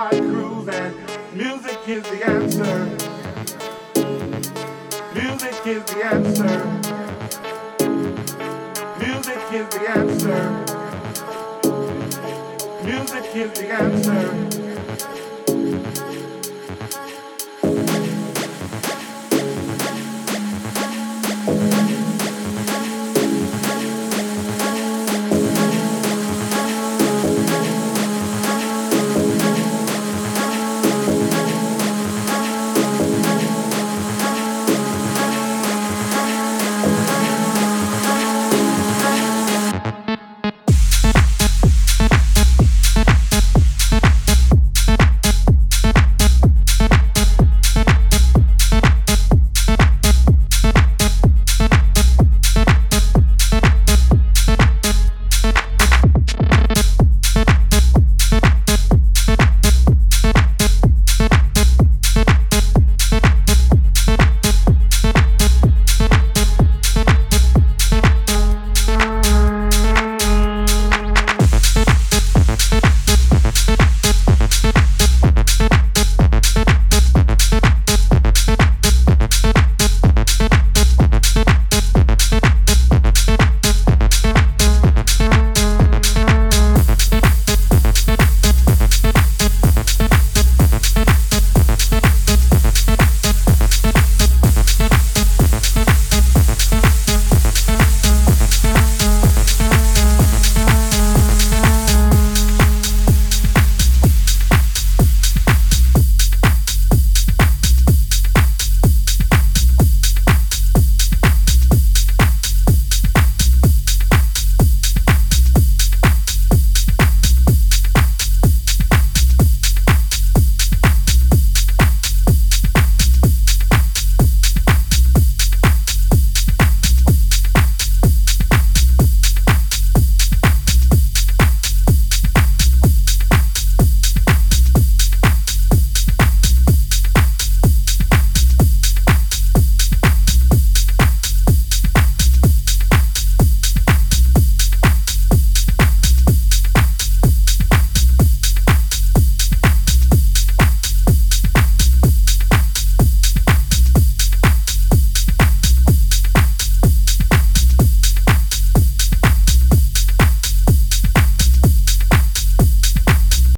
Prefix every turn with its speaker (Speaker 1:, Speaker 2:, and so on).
Speaker 1: Music is the answer. Music is the answer. Music is the answer. Music is the answer.